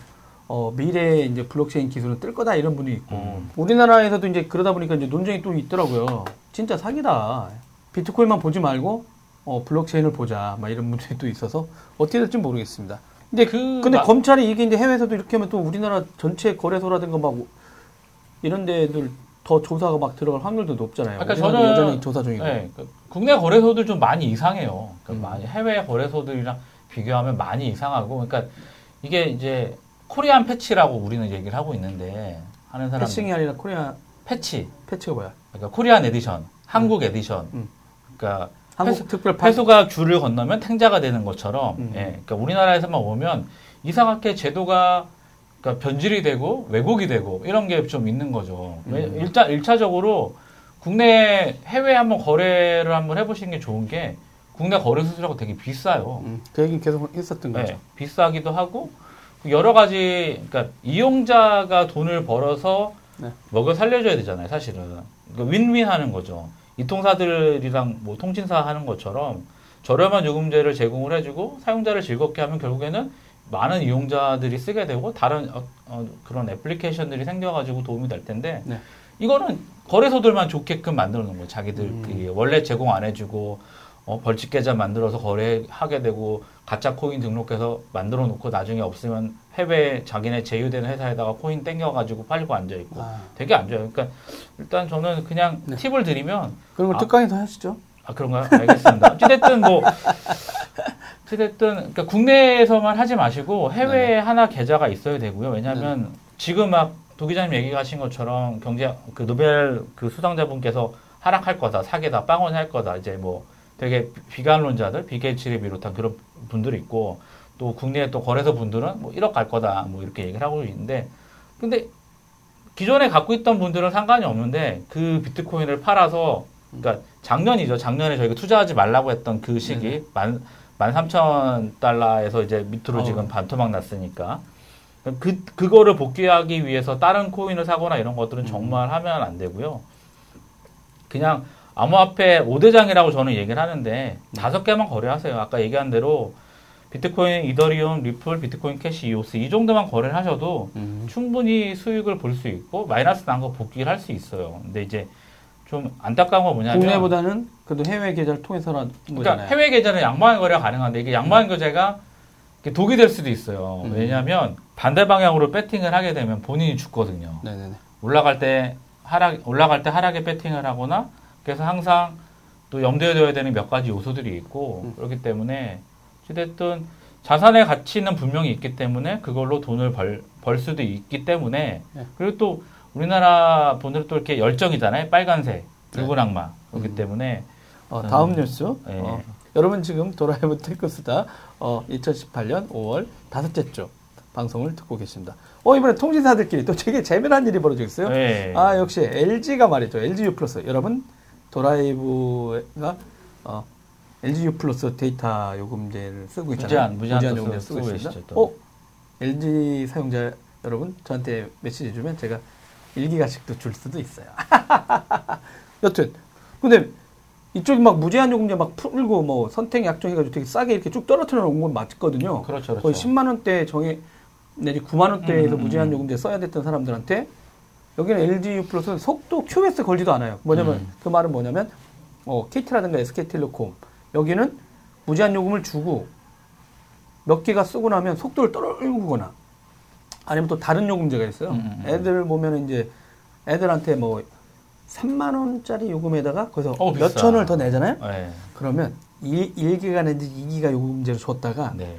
어, 미래에 이제 블록체인 기술은 뜰 거다 이런 분이 있고 음. 우리나라에서도 이제 그러다 보니까 이제 논쟁이 또 있더라고요. 진짜 사기다. 비트코인만 보지 말고 어, 블록체인을 보자. 막 이런 분들이 또 있어서 어떻게 될지 모르겠습니다. 근데 그 근데 마- 검찰이 이게 이제 해외에서도 이렇게 하면 또 우리나라 전체 거래소라든가 막 이런 데들 더 조사가 막 들어갈 확률도 높잖아요. 그러니까 저는- 여전히 조사 중이고. 네, 그러니까 국내 거래소들 좀 많이 이상해요. 그러니까 음. 많이 해외 거래소들이랑 비교하면 많이 이상하고, 그러니까 이게 이제 Korean patch라고 우리는 얘기를 하고 있는데 하는 사람 passing이 아니라 Korea patch, patch가 뭐야? 그러니까 Korean edition, 한국 에디션, 음. 그러니까 한국 패스- 특별 파 회수가 귤을 건너면 탱자가 되는 것처럼, 음. 예, 그러니까 우리나라에서만 오면 이상하게 제도가 그러니까 변질이 되고 왜곡이 되고 이런 게 좀 있는 거죠. 왜- 음. 일자 일차적으로 국내 해외 한번 거래를 한번 해보시는 게 좋은 게 국내 거래 수수료가 되게 비싸요. 음, 그 얘기 계속 했었던 거죠. 네, 비싸기도 하고 여러 가지 그러니까 이용자가 돈을 벌어서 네. 먹여 살려줘야 되잖아요, 사실은. 그러니까 윈윈 하는 거죠. 이 통사들이랑 뭐 통신사 하는 것처럼 저렴한 요금제를 제공을 해주고 사용자를 즐겁게 하면 결국에는 많은 이용자들이 쓰게 되고 다른 어, 어, 그런 애플리케이션들이 생겨가지고 도움이 될 텐데 네. 이거는 거래소들만 좋게끔 만들어 놓은 거예요. 자기들끼리 음. 원래 제공 안 해주고 어, 벌칙 계좌 만들어서 거래하게 되고 가짜 코인 등록해서 만들어 놓고 나중에 없으면 해외 자기네 제휴되는 회사에다가 코인 땡겨가지고 팔고 앉아 있고 아, 되게 안 좋아요. 그러니까 일단 저는 그냥 네. 팁을 드리면 그런 걸 아. 특강에서 하시죠. 아 그런가요? 알겠습니다. 어찌됐든 뭐 어찌됐든 그러니까 국내에서만 하지 마시고 해외에 네네. 하나 계좌가 있어야 되고요. 왜냐하면 지금 막 도 기자님 얘기하신 것처럼 경제 그 노벨 그 수상자분께서 하락할 거다, 사계다, 빵원 할 거다. 이제 뭐 되게 비관론자들, 비게이츠를 비롯한 그런 분들이 있고 또 국내 또 거래소 분들은 뭐 1억 갈 거다, 뭐 이렇게 얘기를 하고 있는데 근데 기존에 갖고 있던 분들은 상관이 없는데 그 비트코인을 팔아서 그러니까 작년이죠. 작년에 저희가 투자하지 말라고 했던 그 시기 네네. 만, 만 삼천 달러에서 이제 밑으로 어. 지금 반토막 났으니까 그, 그거를 복구하기 위해서 다른 코인을 사거나 이런 것들은 음. 정말 하면 안 되고요. 그냥 암호화폐 5대장이라고 저는 얘기를 하는데 다섯 개만 거래하세요. 아까 얘기한 대로 비트코인, 이더리움, 리플, 비트코인 캐시, 이오스 이 정도만 거래를 하셔도 음. 충분히 수익을 볼 수 있고 마이너스 난 거 복구를 할 수 있어요. 근데 이제 좀 안타까운 건 뭐냐면 국내보다는 그래도 해외 계좌를 통해서라는 그러니까 거잖아요. 해외 계좌는 양방의 거래가 가능한데 이게 양방의 거래가 이게 독이 될 수도 있어요. 음. 왜냐하면 반대 방향으로 배팅을 하게 되면 본인이 죽거든요. 네네네. 올라갈 때 하락 올라갈 때 하락에 배팅을 하거나 그래서 항상 또 염두에 둬야 되는 몇 가지 요소들이 있고 음. 그렇기 때문에 어쨌든 자산의 가치는 분명히 있기 때문에 그걸로 돈을 벌, 벌 수도 있기 때문에 네. 그리고 또 우리나라 분들은 또 이렇게 열정이잖아요 빨간색 붉은 악마 그렇기 음. 때문에 어, 다음 음. 뉴스. 네. 어, 여러분 지금 도라이브 테크수다 어, 2018년 5월 다섯째 주 방송을 듣고 계십니다. 어 이번에 통신사들끼리 또 되게 재미난 일이 벌어지고 있어요. 네. 아 역시 LG가 말이죠. LG U 플러스 여러분 도라이브가 어, LG U 플러스 데이터 요금제를 쓰고 있잖아요. 무제한, 무제한 또 요금제를 쓰고 쓰고 있습니다. 또. 어 LG 사용자 여러분 저한테 메시지 주면 제가 일기가씩도 줄 수도 있어요. 여튼 근데 이쪽이 막 무제한 요금제 막 풀고 뭐 선택 약정 해가지고 되게 싸게 이렇게 쭉 떨어뜨려 놓은 건 맞거든요. 그렇죠, 그렇죠. 거의 10만 원대 정해 내지 9만 원대에서 음, 음, 무제한 음. 요금제 써야 됐던 사람들한테 여기는 LG U 플러스는 속도 QS 걸지도 않아요. 뭐냐면 음. 그 말은 뭐냐면 어, KT라든가 SK텔레콤 여기는 무제한 요금을 주고 몇 개가 쓰고 나면 속도를 떨구거나 아니면 또 다른 요금제가 있어요. 음, 음, 음. 애들 보면 이제 애들한테 뭐 3만 원짜리 요금에다가 거기서 어, 몇. 천을 더 내잖아요. 네. 그러면 1, 1기가 내지 2기가 요금제로 줬다가 네.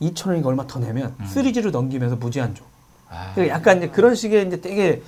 2천 원인가 얼마 더 내면 음. 3G로 넘기면서 무제한 줘. 아, 약간 이제 그런 식의 이제 되게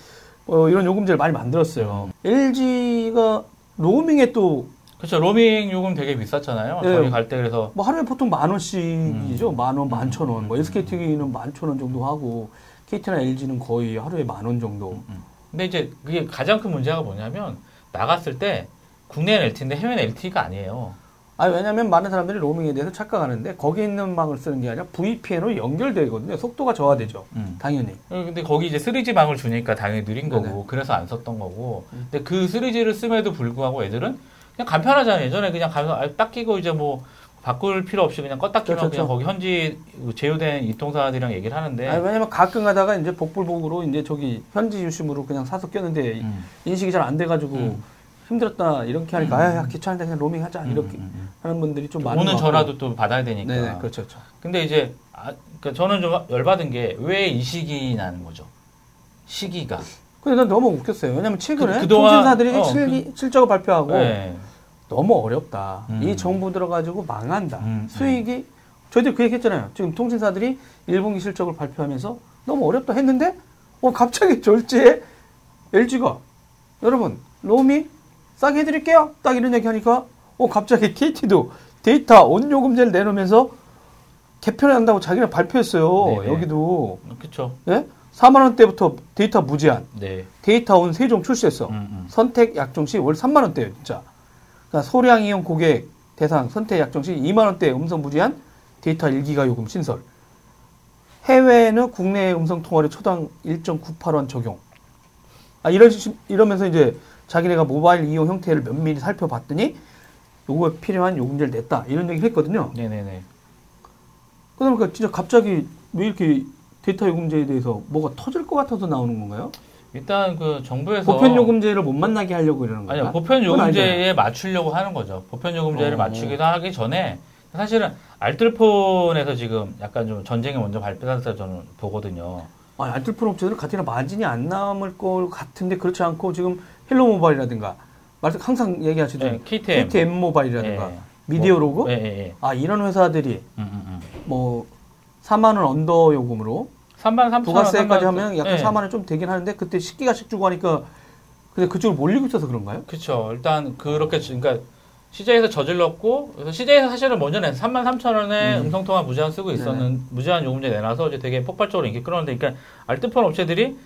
어, 이런 요금제를 많이 만들었어요. 음. LG가 로밍에 또뭐 그렇죠. 로밍 요금 되게 비쌌잖아요. 네. 저희 갈 때 그래서 뭐 하루에 보통 만 원씩이죠. 음. 만 원, 만 천 원. 뭐 SKT는 만 천 원 정도 하고 KT나 LG는 거의 하루에 만 원 정도. 근데 이제 그게 가장 큰 문제가 뭐냐면 나갔을 때 국내는 LT인데 해외는 LT가 아니에요. 아 왜냐면 많은 사람들이 로밍에 대해서 착각하는데 거기 있는 망을 쓰는 게 아니라 VPN으로 연결되거든요. 속도가 저하되죠. 음. 당연히. 근데 거기 이제 3G 방을 주니까 당연히 느린 거고 네네. 그래서 안 썼던 거고. 음. 근데 그 3G를 씀에도 불구하고 애들은 그냥 간편하잖아요. 예전에 그냥 가서 아, 딱 끼고 이제 뭐 바꿀 필요 없이 그냥 껐다 끼면 그렇죠, 그냥 거기 현지 제휴된 이통사들이랑 얘기를 하는데. 아니, 왜냐면 가끔 가다가 이제 복불복으로 이제 저기 현지 유심으로 그냥 사서 꼈는데 음. 인식이 잘 안 돼가지고 음. 힘들었다 이렇게 하니까 음. 아 야, 귀찮은데 그냥 로밍 하자 이렇게 음, 음, 음. 하는 분들이 좀 많은 오는. 전화도 또 받아야 되니까. 네네 그렇죠 그렇죠. 근데 이제 아, 그러니까 저는 좀 열받은 게 왜 이 시기냐는 거죠. 시기가. 근데 난 너무 웃겼어요. 왜냐면 최근에 그- 그동안- 통신사들이 어, 실, 실적을 발표하고 네. 너무 어렵다. 음. 이 정부 들어가지고 망한다. 음, 수익이 저희들 그 얘기했잖아요. 지금 통신사들이 1분기 실적을 발표하면서 너무 어렵다 했는데 어 갑자기 졸지에 LG가 여러분 로밍 싸게 해드릴게요. 딱 이런 얘기 하니까 어 갑자기 KT도 데이터 온 요금제를 내놓으면서 개편한다고 자기네 발표했어요. 네네. 여기도 그렇죠. 예? 4만 원대부터 데이터 무제한 네. 데이터 온 세종 출시했어. 음, 음. 선택 약정 시 월 3만 원대예요, 진짜. 그러니까 소량 이용 고객 대상 선택 약정 시 2만 원대 음성 무제한 데이터 1기가 요금 신설. 해외는 국내 음성 통화료 초당 1.98원 적용. 아 이런 식- 이러면서 이제 자기네가 모바일 이용 형태를 면밀히 살펴봤더니 요거에 필요한 요금제를 냈다. 이런 얘기를 했거든요. 네네네. 그러니까 진짜 갑자기 왜 이렇게 데이터 요금제에 대해서 뭐가 터질 것 같아서 나오는 건가요? 일단 그 정부에서 보편 요금제를 못 만들게 하려고 이러는 거예요. 아니요 보편 요금제에 맞추려고 하는 거죠. 보편 요금제를 어. 맞추기도 하기 전에 사실은 알뜰폰에서 지금 약간 좀 전쟁이 먼저 발표해서 저는 보거든요. 아니, 알뜰폰 업체들은 가뜩이나 마진이 안 남을 것 같은데 그렇지 않고 지금 헬로 모바일이라든가 항상 얘기하시던 네, KTM. KTM 모바일이라든가 예. 미디어 로그 예, 예, 예. 아 이런 회사들이 음, 음, 음. 뭐 4만 원 under 요금으로 3만 3천 부가세까지 하면 약간 예. 4만 원 좀 되긴 하는데 그때 10기가씩 주고 하니까 근데 그쪽으로 몰리고 있어서 그런가요? 그렇죠. 일단 그렇게 주- 그러니까 CJ에서 저질렀고 그래서 CJ에서 사실은 먼저 낸 3만 3천 원에 음. 음. 성통화 무제한 쓰고 있었는 무제한 요금제 내놔서 이제 되게 폭발적으로 인기 끌었는데 그러니까 알뜰폰 업체들이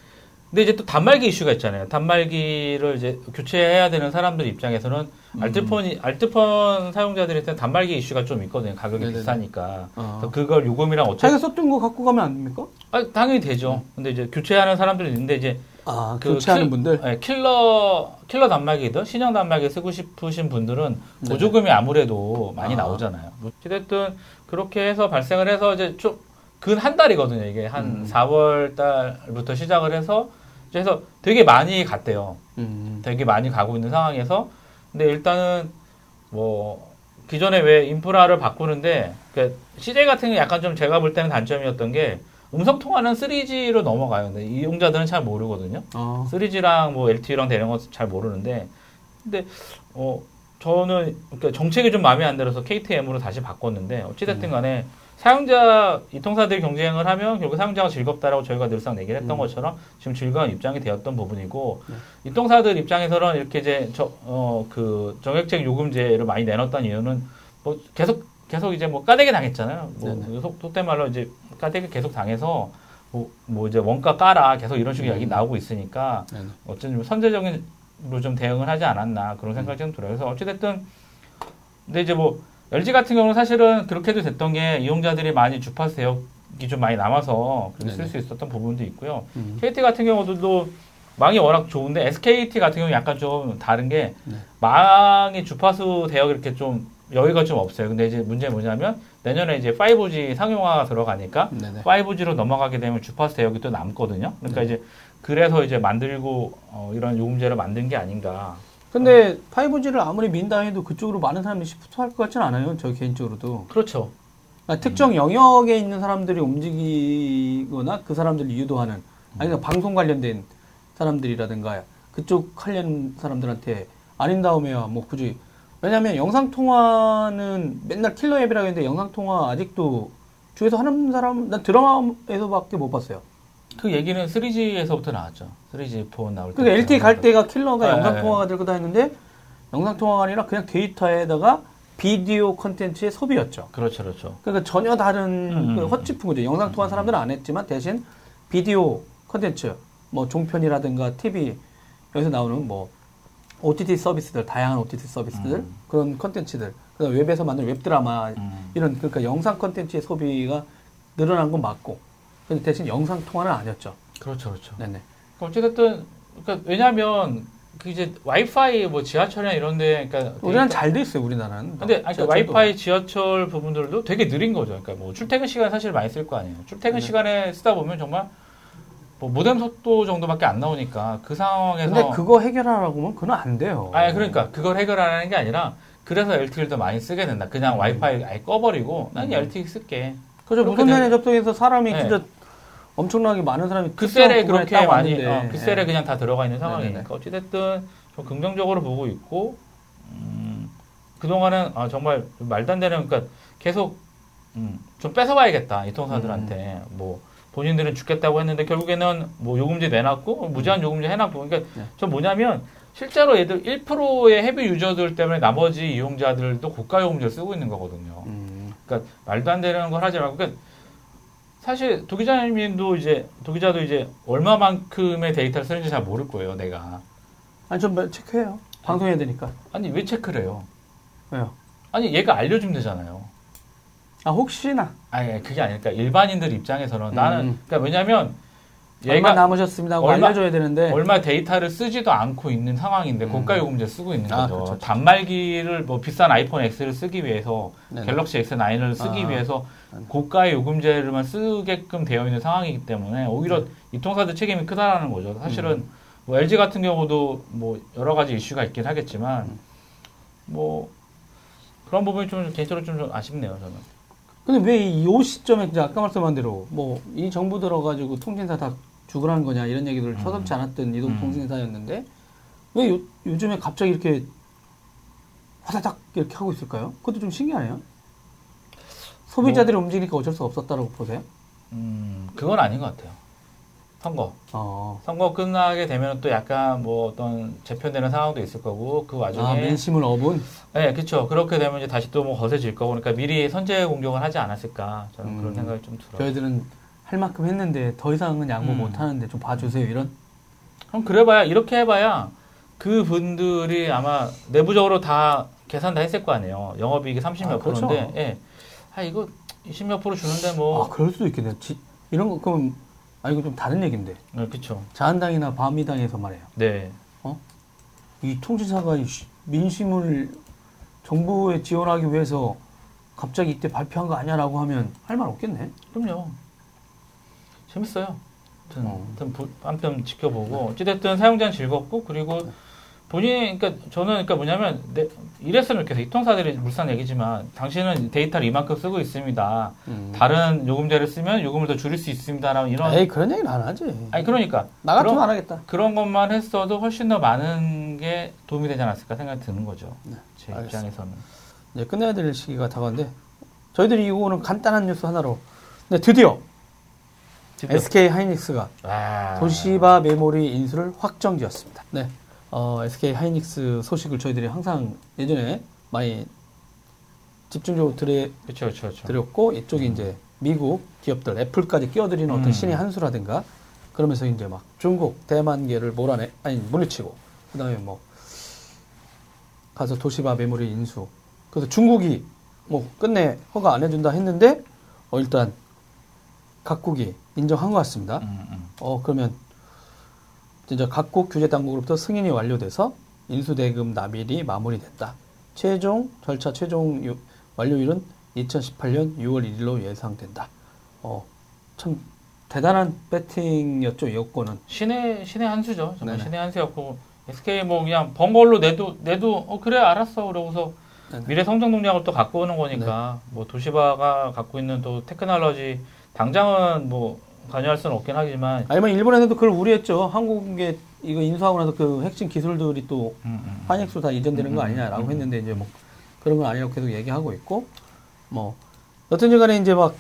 근데 이제 또 단말기 이슈가 있잖아요. 단말기를 이제 교체해야 되는 사람들 입장에서는 음. 알뜰폰이 알뜰폰 사용자들한테 단말기 이슈가 좀 있거든요. 가격이 네네네. 비싸니까. 어. 그래서 그걸 요금이랑 어차피 자기가 썼던 거 갖고 가면 안 됩니까? 아, 당연히 되죠. 근데 이제 교체하는 사람들이 있는데 이제 아 그 교체하는 킬- 분들 네, 킬러 킬러 단말기든 신형 단말기 쓰고 싶으신 분들은. 보조금이 아무래도 많이 아. 나오잖아요. 어쨌든 그렇게 해서 발생을 해서 이제 지금 한 달이거든요. 이게 한 음. 4월 달부터 시작을 해서 해서 되게 많이 갔대요. 음. 되게 많이 가고 있는 상황에서 근데 일단은 뭐 기존에 왜 인프라를 바꾸는데 그 CJ 같은 게 약간 좀 제가 볼 때는 단점이었던 게 음성 통화는 3G로 넘어가요. 근데 이용자들은 잘 모르거든요. 어. 3G랑 뭐 LTE랑 되는 건 잘 모르는데 근데 어 저는 그러니까 정책이 좀 마음에 안 들어서 KTM으로 다시 바꿨는데 어찌됐든 간에 사용자 이 통사들이 경쟁을 하면 결국 사용자가 즐겁다라고 저희가 늘상 얘기를 했던 음. 것처럼 지금 즐거운 입장이 되었던 부분이고 네. 이 통사들 입장에서는 이렇게 이제 저어그 정액책 요금제를 많이 내놨던 이유는 뭐 계속 계속 이제 뭐 까대기 당했잖아요. 뭐. 속- 속된 말로 이제 까대기 계속 당해서 뭐, 뭐 이제 원가 까라 계속 이런 식의 음. 이야기 나오고 있으니까 네네. 어쨌든 좀 선제적으로 좀 대응을 하지 않았나 그런 생각이 좀 들어요. 그래서 어찌됐든 근데 이제 뭐 LG 같은 경우는 사실은 그렇게도 됐던 게 이용자들이 많이 주파수 대역이 좀 많이 남아서 그렇게 쓸 네네. 수 있었던 부분도 있고요. 음. KT 같은 경우도 망이 워낙 좋은데 SKT 같은 경우 는 약간 좀 다른 게 네. 망이 주파수 대역 이렇게 좀 여유가 좀 없어요. 근데 이제 문제는 뭐냐면 내년에 이제 5G 상용화가 들어가니까 네네. 5G로 넘어가게 되면 주파수 대역이 또 남거든요. 그러니까 네. 이제 그래서 이제 만들고 어, 이런 요금제를 만든 게 아닌가. 근데 5G를 아무리 민다 해도 그쪽으로 많은 사람들이 시프트할 것 같진 않아요. 저 개인적으로도. 그렇죠. 그러니까 특정 영역에 있는 사람들이 움직이거나 그 사람들을 유도하는 아니 그러니까 방송 관련된 사람들이라든가 그쪽 관련 사람들한테 아닌 다음에야 뭐 굳이 왜냐하면 영상 통화는 맨날 킬러 앱이라고 했는데 영상 통화 아직도 주에서 하는 사람 난 드라마에서밖에 못 봤어요. 그 얘기는 3G에서부터 나왔죠. 3G 폰 나올 때. 그러니까 LTE 갈 때가 킬러가 네, 영상 네. 통화가 들고 다녔는데 영상 통화가 아니라 그냥 데이터에다가 비디오 컨텐츠의 소비였죠. 그렇죠, 그렇죠. 그러니까 전혀 다른 음. 그 헛짚은 거죠. 영상 통화 사람들은 안 했지만 대신 비디오 컨텐츠, 뭐 종편이라든가 TV 여기서 나오는 뭐 OTT 서비스들, 다양한 OTT 서비스들 음. 그런 컨텐츠들, 그다음 웹에서 만든 웹 드라마 음. 이런 그러니까 영상 컨텐츠의 소비가 늘어난 건 맞고, 근데 대신 영상 통화는 아니었죠. 그렇죠, 그렇죠. 네네. 어찌됐든 그러니까 왜냐하면 그 이제 와이파이 뭐 지하철이나 이런데 그러니까 우리나라 데이터- 잘돼 있어요. 우리나라는. 근데 아니, 그러니까. 와이파이 지하철 부분들도 되게 느린 거죠. 그러니까 뭐 출퇴근 시간 사실 많이 쓸 거 아니에요. 출퇴근 네. 시간에 쓰다 보면 정말 뭐 모뎀 속도 정도밖에 안 나오니까 그 상황에서 근데 그거 해결하라고 하면 그건 안 돼요. 아니 그러니까 그걸 해결하는 게 아니라 그래서 LTE를 더 많이 쓰게 된다. 그냥 와이파이 아예 꺼버리고 난 음. LTE 쓸게. 그죠. 된- 접속해서 사람이 네. 진짜 엄청나게 많은 사람이 그 셀에 그렇게 딱 많이. 어, 그 셀에 네. 그냥 다 들어가 있는. 상황이니까 어찌됐든 좀 긍정적으로 보고 있고 음, 그동안은 아, 정말 말도 안 되는 그러니까 계속 음, 좀 뺏어가야겠다 이 통사들한테 음. 뭐 본인들은 죽겠다고 했는데 결국에는 뭐 요금제 내놨고 무제한 요금제 해놨고 그러니까 네. 전 뭐냐면 실제로 얘들 1%의 헤비 유저들 때문에 나머지 이용자들도 고가 요금제를 쓰고 있는 거거든요. 음. 그러니까 말도 안 되는 걸 하지 말고 그러니까 사실 도 기자님도 이제 도 기자도 이제 얼마만큼의 데이터를 쓰는지 잘 모를 거예요, 내가. 아니 좀 체크해요. 방송해야 되니까. 아니 왜 체크를 해요? 왜요? 아니 얘가 알려주면 되잖아요. 아 혹시나 아니 그게 아니니까 일반인들 입장에서는 나는 음. 그러니까 왜냐면 얼마 남으셨습니다 하고 얼마- 알려줘야 되는데 얼마 데이터를 쓰지도 않고 있는 상황인데 음. 고가 요금제 쓰고 있는 아, 거죠. 그렇죠, 그렇죠. 단말기를 뭐 비싼 아이폰 X를 쓰기 위해서 네네. 갤럭시 S9을 쓰기 아. 위해서 음. 고가의 요금제를만 쓰게끔 되어 있는 상황이기 때문에 오히려 네. 이통사들 책임이 크다라는 거죠. 사실은 음. 뭐 LG 같은 경우도 뭐 여러 가지 이슈가 있긴 하겠지만 음. 뭐 그런 부분이 좀 개인적으로 좀 아쉽네요. 저는. 근데 왜 이 시점에 이제 아까 말씀한 대로 뭐 이 정부 들어가지고 통신사 다 죽으라는 거냐 이런 얘기들을 음. 서슴지 않았던 이동 음. 통신사였는데 왜 요, 요즘에 갑자기 이렇게 화다닥 이렇게 하고 있을까요? 그것도 좀 신기하네요. 소비자들이 움직이니까 어쩔 수 없었다라고 보세요? 음 그건 아닌 것 같아요. 선거. 어. 선거 끝나게 되면 또 약간 뭐 어떤 재편되는 상황도 있을 거고 그 와중에 아, 민심을 업은? 네, 그렇죠. 그렇게 되면 이제 다시 또 뭐 거세질 거고 그러니까 미리 선제 공격을 하지 않았을까 저는 그런 음. 생각이 좀 들어요. 저희들은 할 만큼 했는데 더 이상은 양보 음. 못 하는데 좀 봐주세요 이런 그럼 그래봐야 이렇게 해봐야 그 분들이 아마 내부적으로 다 계산 다 했을 거 아니에요. 영업이익이 30몇 아, 그렇죠. 프로인데, 예. 아 이거 20몇 프로 주는데 뭐, 아 그럴 수도 있겠네요 지- 이런 거 그럼 아 이거 좀 다른 얘기인데 네, 그렇죠. 자한당이나 바미당에서 말이에요 네, 이 통신사가 이 시- 민심을 정부에 지원하기 위해서 갑자기 이때 발표한 거 아니야라고 하면 할 말 없겠네 그럼요. 재밌어요. 아무튼, 어. 아무튼, 부- 아무튼 지켜보고 어찌됐든 사용자는 즐겁고 그리고 본인 그러니까 저는 그러니까 뭐냐면 내, 이랬으면 좋겠어요. 이통사들이 물산 얘기지만 당신은 데이터를 이만큼 쓰고 있습니다. 음. 다른 요금제를 쓰면 요금을 더 줄일 수 있습니다라는 이런 에이 그런 얘기는 안 하지. 아니 그러니까 나 같으면 그런- 안 하겠다. 그런 것만 했어도 훨씬 더 많은 게 도움이 되지 않았을까 생각이 드는 거죠. 네, 제 알겠습니다. 입장에서는. 이제 끝내야 될 시기가 다가왔는데 저희들이 이거는 간단한 뉴스 하나로. 네 드디어 SK 하이닉스가 아. 도시바 메모리 인수를 확정지었습니다. 네, 어, SK 하이닉스 소식을 저희들이 항상 예전에 많이 집중적으로 드려, 그렇죠, 그렇죠, 그렇죠. 드렸고 이쪽이 이제 미국 기업들 애플까지 끼어들이는 어떤 음. 신의 한 수라든가 그러면서 이제 막 중국 대만계를 몰아내 아니 물리치고 그다음에 뭐 가서 도시바 메모리 인수 그래서 중국이 뭐 끝내 허가 안 해준다 했는데 어 일단 각국이 인정한 것 같습니다. 음, 음. 어 그러면 진짜 각국 규제 당국으로부터 승인이 완료돼서 인수대금 납일이 마무리됐다. 최종 절차 최종 유- 완료일은 2018년 6월 1일로 예상된다. 어 참 대단한 배팅이었죠 이 여건은. 신의 신의 한 수죠. 정말 네네. 신의 한 수였고 SK 뭐 그냥 번 걸로 내도 내도 어 그래 알았어 그러고서 네네. 미래 성장 동력을 또 갖고 오는 거니까 뭐 도시바가 갖고 있는 또 테크놀로지 당장은 뭐 관여할 수는 없긴 하지만 아니면 일본에서도 그걸 우려했죠. 한국에 이거 인수하고 나서 그 핵심 기술들이 또 음, 음. 한익수 다 이전되는 거 음, 아니냐라고 음, 음. 했는데 이제 뭐 그런 건 아니라고 계속 얘기하고 있고 뭐 여튼지 간에 이제 막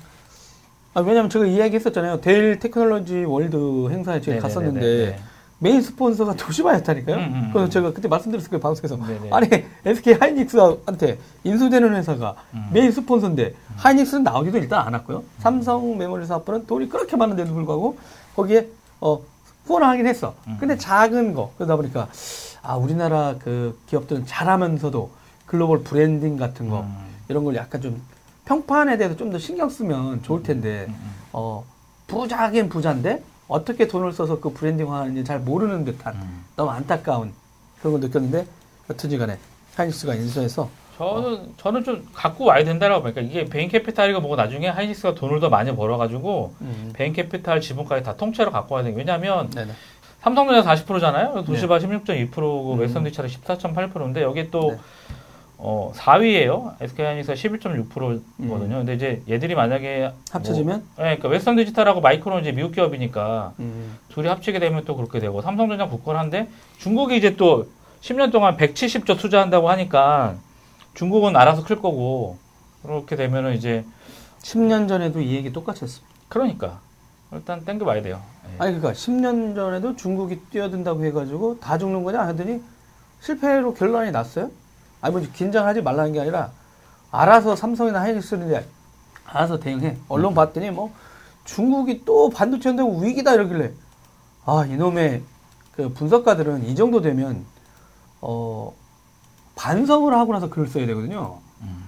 아, 왜냐면 제가 이야기했었잖아요. 델 테크놀로지 월드 행사에 제가 네네네네. 메인 스폰서가 도시바였다니까요. 음, 음, 그래서 음. 제가 그때 말씀드렸을 거예요 방송에서 네네. 아니 SK 하이닉스한테 인수되는 회사가 음. 메인 스폰서인데 하이닉스는 나오지도 일단 않았고요. 삼성 메모리 사업부는 돈이 그렇게 많은데도 불구하고 거기에 어 후원을 하긴 했어. 음. 근데 작은 거 그러다 보니까 아 우리나라 그 기업들은 잘하면서도 글로벌 브랜딩 같은 거 음. 이런 걸 약간 좀 평판에 대해서 좀 더 신경 쓰면 좋을 텐데 음, 음. 어 부자긴 부자인데 어떻게 돈을 써서 그 branding화하는지 잘 모르는 듯한 음. 너무 안타까운 그런 걸 느꼈는데 여튼지 간에 하이닉스가 인수해서 저는 저는 좀 갖고 와야 된다라고 보니까 이게 베인 캐피탈이고 뭐고 나중에 하이닉스가 돈을 더 많이 벌어가지고 음. 베인 캐피탈 지분까지 다 통째로 갖고 와야 돼. 왜냐하면 네네. 삼성전자 40%잖아요. 도시바 16.2%고 음. 웨스턴 디지털이 14.8%인데 여기 또 네. 어, 4위예요. SK 하이닉스가 11.6%거든요. 근데 이제 얘들이 만약에 음. 합쳐지면 뭐, 네, 그러니까 웨스턴 디지털하고 마이크론은 이제 미국 기업이니까 음. 둘이 합치게 되면 또 그렇게 되고 삼성전자 굳건한데 중국이 이제 또 10년 동안 170조 투자한다고 하니까 중국은 알아서 클 거고 그렇게 되면은 이제 10년 전에도 이 얘기 똑같이 했습니다. 그러니까 일단 땡겨 봐야 돼요. 예. 아니 그러니까 10년 전에도 중국이 뛰어든다고 해가지고 다 죽는 거냐 하더니 실패로 결론이 났어요. 아니 뭐 긴장하지 말라는 게 아니라 알아서 삼성이나 하이닉스는 이제 알아서 대응해. 언론 봤더니 뭐 중국이 또 반도체 한다고 위기다 이러길래 아 이놈의 그 분석가들은 이 정도 되면 어 반성을 하고 나서 글을 써야 되거든요. 음.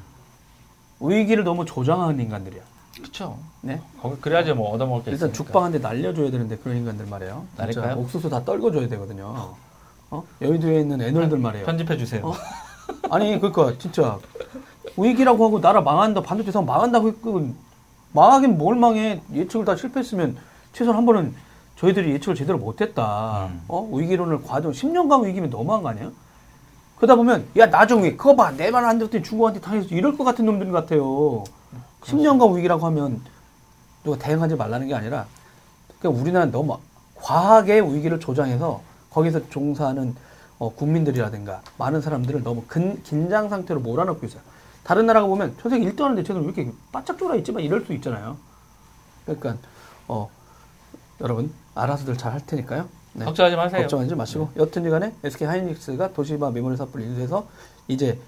위기를 너무 조장하는 인간들이야. 그쵸. 네. 거기 그래야지 뭐 얻어먹을 게 일단 있으니까. 죽방 한대 날려줘야 되는데 그런 인간들 말이에요. 날릴까요? 옥수수 다 떨궈줘야 되거든요. 어? 여의도에 있는 애널들 말이에요. 편집해 주세요. 어? 아니 그러니까 진짜 위기라고 하고 나라 망한다 반도체 사업 망한다고 했고 망하긴 뭘 망해 예측을 다 실패했으면 최소한 한 번은 저희들이 예측을 제대로 못했다. 음. 어 위기론을 과정 10년간 위기면 너무한 거 아니에요? 그러다 보면 야 나중에 그거 봐 내 말안 듣더니 중국한테 당해서 이럴 것 같은 놈들 같아요. 10년간 위기라고 하면 누가 대응하지 말라는 게 아니라 그러니까 우리나라는 너무 과하게 위기를 조장해서 거기서 종사하는 어, 국민들이라든가 많은 사람들을 너무 근, 긴장 상태로 몰아넣고 있어요. 다른 나라가 보면 저 세계 1등 하는데 쟤는 왜 이렇게 바짝 졸아 있지만 이럴 수 있잖아요. 그러니까 어, 여러분 알아서들 잘 할 테니까요. 네. 걱정하지 마세요. 걱정하지 마시고 여튼지 간에 SK 하이닉스가 도시바 메모리 사업부를 인수해서 이제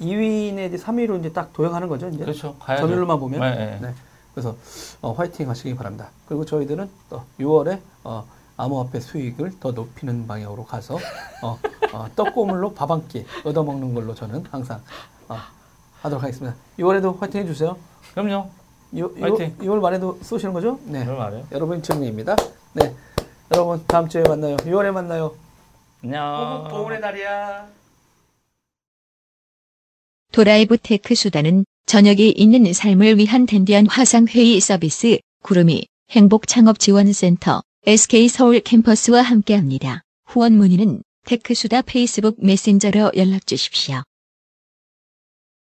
2위 내지 3위로 이제 딱 도약하는 거죠. 이제 그렇죠. 가야죠. 점유율만 보면. 네, 네. 네. 그래서 어, 화이팅 하시기 바랍니다. 그리고 저희들은 또 6월에 어, 암호화폐 수익을 더 높이는 방향으로 가서 어, 어, 떡고물로 밥 한 끼 얻어먹는 걸로 저는 항상 어, 하도록 하겠습니다. 6월에도 화이팅 해주세요. 그럼요. 6, 화이팅. 6월 말에도 쏘시는 거죠? 네. 여러분 정리입니다. 네. 여러분 다음 주에 만나요. 6월에 만나요. 안녕. 날이야. 도라이브 테크 수단은 저녁이 있는 삶을 위한 댄디한 화상회의 서비스 구름이 행복창업지원센터 SK 서울 캠퍼스와 함께합니다. 후원 문의는 테크수다 페이스북 메신저로 연락 주십시오.